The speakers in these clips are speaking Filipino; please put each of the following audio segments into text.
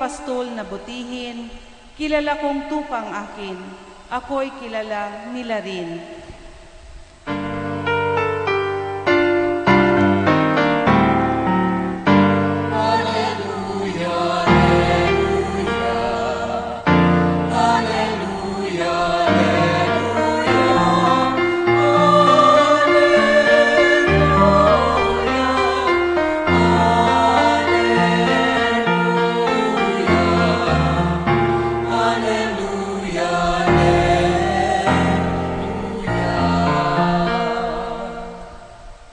Pastol na butihin, kilala kong tupang akin, ako'y kilala nila rin.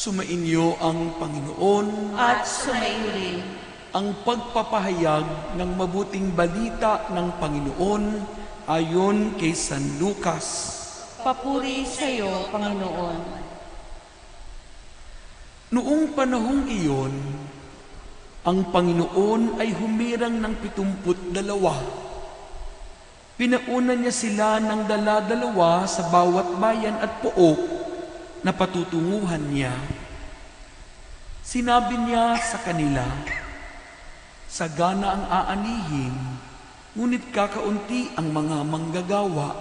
Sumainyo ang Panginoon At sumayo rin. ang pagpapahayag ng mabuting balita ng Panginoon ayon kay San Lucas. Papuri sa iyo, Panginoon. Noong panahong iyon, ang Panginoon ay humirang ng pitumput dalawa. Pinauna niya sila ng dala-dalawa sa bawat bayan at pook na patutunguhan niya. Sinabi niya sa kanila, Sagana ang aanihin, ngunit kakaunti ang mga manggagawa.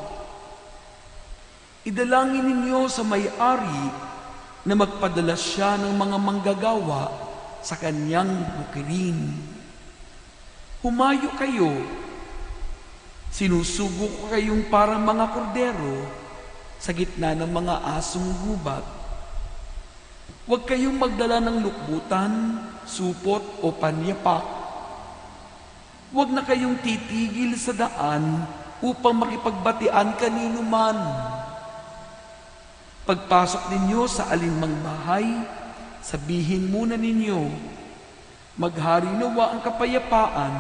Idalangin ninyo sa may-ari na magpadala siya ng mga manggagawa sa kanyang bukirin. Humayo kayo. Sinusugo ko kayong parang mga kordero sa gitna ng mga asong gubat. Huwag kayong magdala ng lukbutan, supot o panyapak. Huwag na kayong titigil sa daan upang makipagbatian kanino man. Pagpasok ninyo sa alinmang bahay, sabihin muna ninyo, maghari nawa ang kapayapaan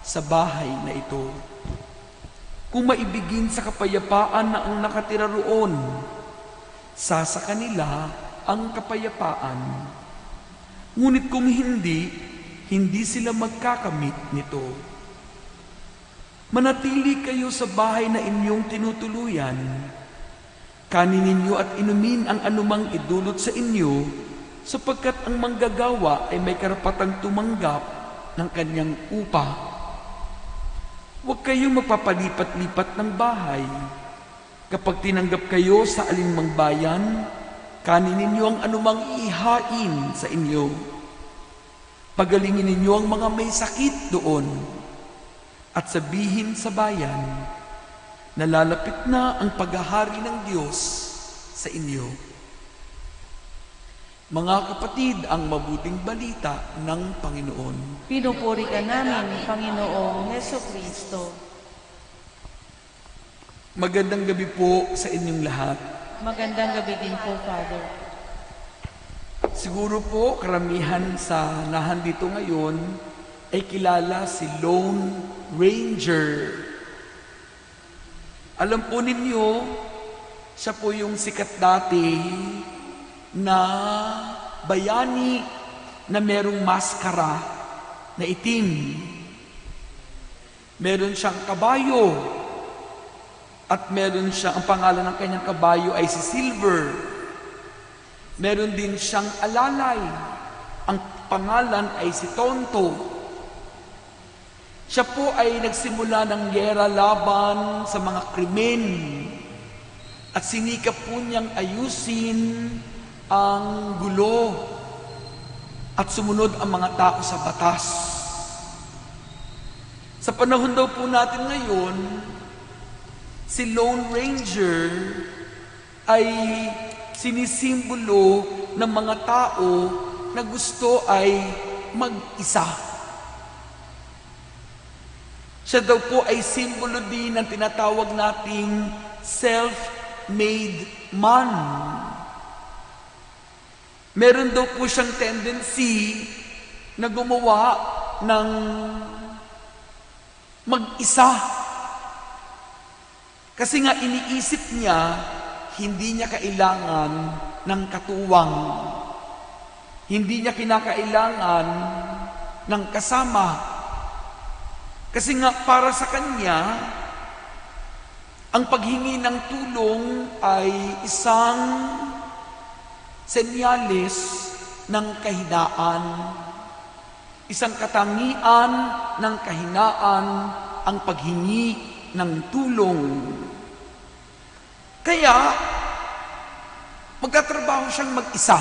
sa bahay na ito. Kung maibigin sa kapayapaan na ang nakatira roon, sa sa kanila ang kapayapaan. Ngunit kung hindi, hindi sila magkakamit nito. Manatili kayo sa bahay na inyong tinutuluyan. Kanin ninyo at inumin ang anumang idulot sa inyo, sapagkat ang manggagawa ay may karapatang tumanggap ng kanyang upa. Huwag kayong mapapalipat-lipat ng bahay. Kapag tinanggap kayo sa alinmang bayan, kanin ninyo ang anumang ihain sa inyo. Pagalingin ninyo ang mga may sakit doon at sabihin sa bayan, nalalapit na ang paghahari ng Diyos sa inyo. Mga kapatid, ang mabuting balita ng Panginoon. Pinupuri ka namin, Panginoong Heso Kristo. Magandang gabi po sa inyong lahat. Magandang gabi din po, Father. Siguro po karamihan sa nahandito ngayon ay kilala si Lone Ranger. Alam po ninyo, siya po yung sikat dati na bayani na merong maskara na itim. Meron siyang kabayo at meron siya, ang pangalan ng kanyang kabayo ay si Silver. Meron din siyang alalay. Ang pangalan ay si Tonto. Siya po ay nagsimula ng gera laban sa mga krimen. At sinikap po niyang ayusin ang gulo at sumunod ang mga tao sa batas. Sa panahon daw po natin ngayon, si Lone Ranger ay sinisimbolo ng mga tao na gusto ay mag-isa. Siya daw po ay simbolo din ng tinatawag nating self-made man. Meron daw po siyang tendency na gumawa ng mag-isa. Kasi nga iniisip niya, hindi niya kailangan ng katuwang. Hindi niya kinakailangan ng kasama. Kasi nga para sa kanya, ang paghingi ng tulong ay isang senyales ng kahinaan. Isang katangian ng kahinaan ang paghingi ng tulong. Kaya, magtatrabaho siyang mag-isa.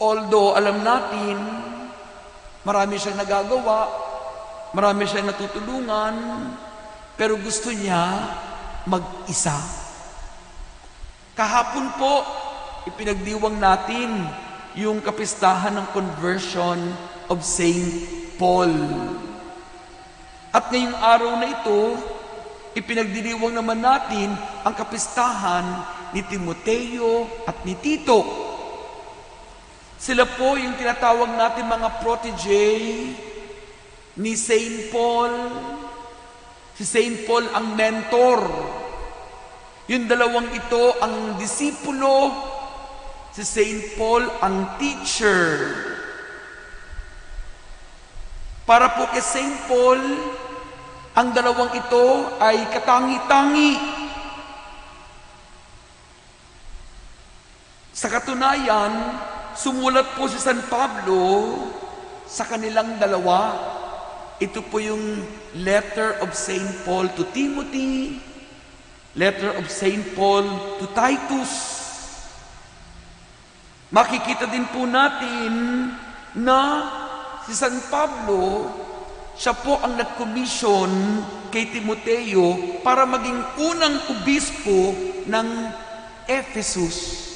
Although alam natin, marami siyang nagagawa, marami siyang natutulungan, pero gusto niya mag-isa. Kahapon po, ipinagdiwang natin yung kapistahan ng conversion of Saint Paul. At ngayong araw na ito, ipinagdiriwang naman natin ang kapistahan ni Timoteo at ni Tito. Sila po yung tinatawag natin mga protege ni Saint Paul. Si Saint Paul ang mentor. Yung dalawang ito ang disipulo. Si Saint Paul ang teacher. Para po kay Saint Paul, ang dalawang ito ay katangi-tangi. Sa katunayan, Sumulat po si San Pablo sa kanilang dalawa. Ito po yung letter of St. Paul to Timothy, letter of St. Paul to Titus. Makikita din po natin na si San Pablo, siya po ang nag-commission kay Timoteo para maging unang obispo ng Ephesus.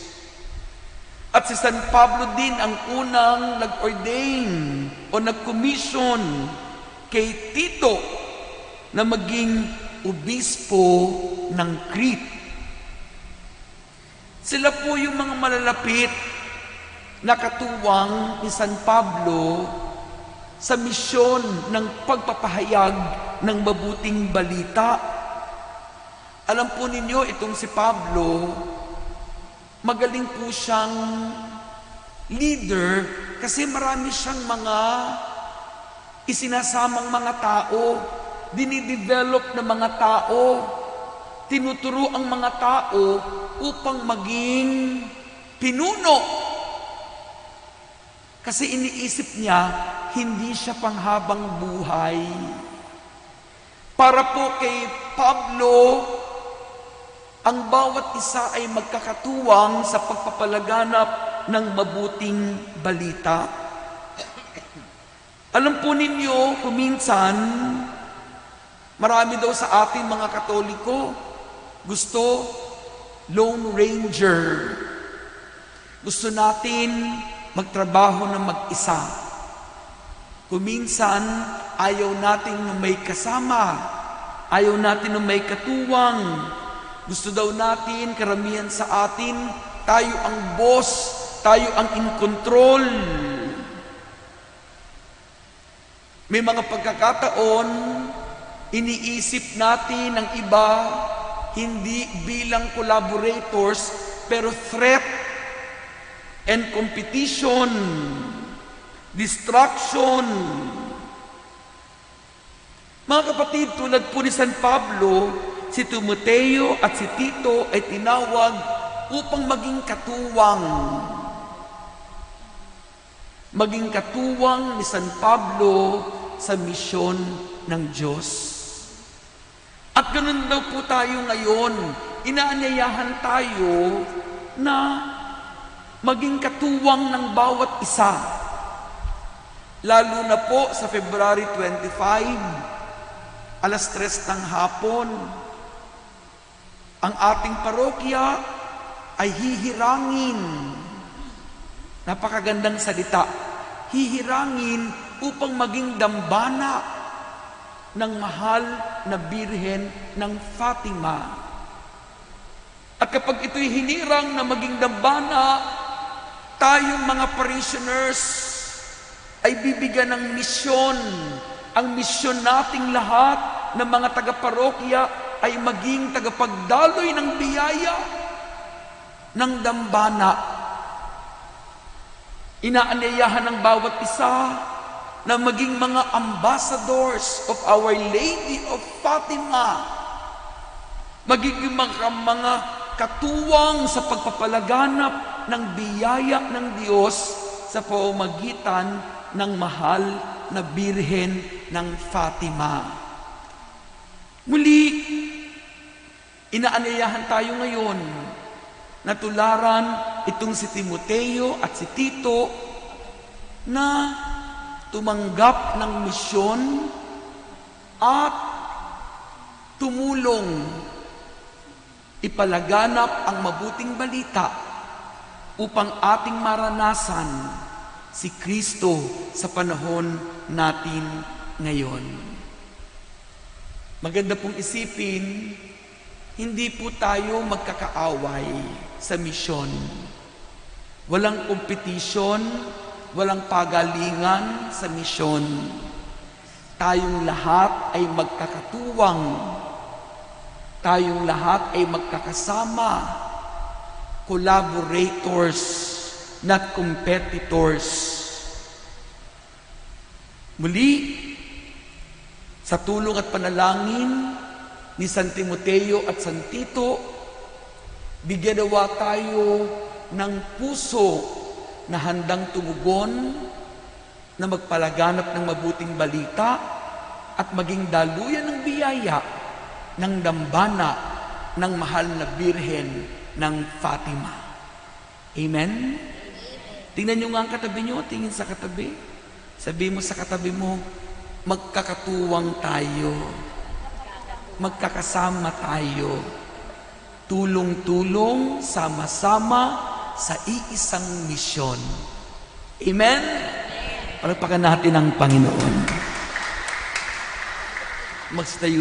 At si San Pablo din ang unang nag-ordain o nag-commission kay Tito na maging obispo ng Crete. Sila po yung mga malalapit na katuwang ni San Pablo sa misyon ng pagpapahayag ng mabuting balita. Alam po ninyo, itong si Pablo, magaling po siyang leader kasi marami siyang mga isinasamang mga tao, dinidevelop na mga tao, tinuturo ang mga tao upang maging pinuno. Kasi iniisip niya, hindi siya panghabang buhay. Para po kay Pablo, ang bawat isa ay magkakatuwang sa pagpapalaganap ng mabuting balita. Alam po ninyo, kuminsan, marami daw sa ating mga katoliko, gusto Lone Ranger. Gusto natin magtrabaho na mag-isa. Kuminsan, ayaw natin na may kasama. Ayaw natin na may katuwang. Gusto daw natin, karamihan sa atin, tayo ang boss, tayo ang in control. May mga pagkakataon, iniisip natin ang iba hindi bilang collaborators, pero threat and competition, distraction. Mga kapatid, tulad po ni San Pablo, si Timoteo at si Tito ay tinawag upang maging katuwang. Maging katuwang ni San Pablo sa misyon ng Diyos. At ganun daw po tayo ngayon. Inaanyayahan tayo na maging katuwang ng bawat isa. Lalo na po sa February 25, alas 3 ng hapon, ang ating parokya ay hihirangin. Napakagandang salita. Hihirangin upang maging dambana ng mahal na birhen ng Fatima. At kapag ito'y hinirang na maging dambana, tayong mga parishioners ay bibigyan ng misyon. Ang misyon nating lahat ng mga taga-parokya ay maging tagapagdaloy ng biyaya ng dambana. Inaanyayahan ng bawat isa na maging mga ambassadors of Our Lady of Fatima. Magiging mga, mga katuwang sa pagpapalaganap ng biyaya ng Diyos sa pamamagitan ng mahal na Birhen ng Fatima. Muli, inaanyayahan tayo ngayon na tularan itong si Timoteo at si Tito na tumanggap ng misyon at tumulong ipalaganap ang mabuting balita upang ating maranasan si Kristo sa panahon natin ngayon. Maganda pong isipin, hindi po tayo magkakaaway sa misyon. Walang kompetisyon, walang pagalingan sa misyon. Tayong lahat ay magkakatuwang. Tayong lahat ay magkakasama. Collaborators, not competitors. Muli, sa tulong at panalangin ni San Timoteo at San Tito, bigyan nawa tayo ng puso na handang tumugon, na magpalaganap ng mabuting balita at maging daluyan ng biyaya ng dambana ng mahal na Birhen ng Fatima. Amen? Tingnan nyo nga ang katabi nyo, tingin sa katabi. Sabi mo sa katabi mo, magkakatuwang tayo. Magkakasama tayo. Tulong-tulong, sama-sama sa iisang misyon. Amen? Palagpakan natin ang Panginoon. Magstayo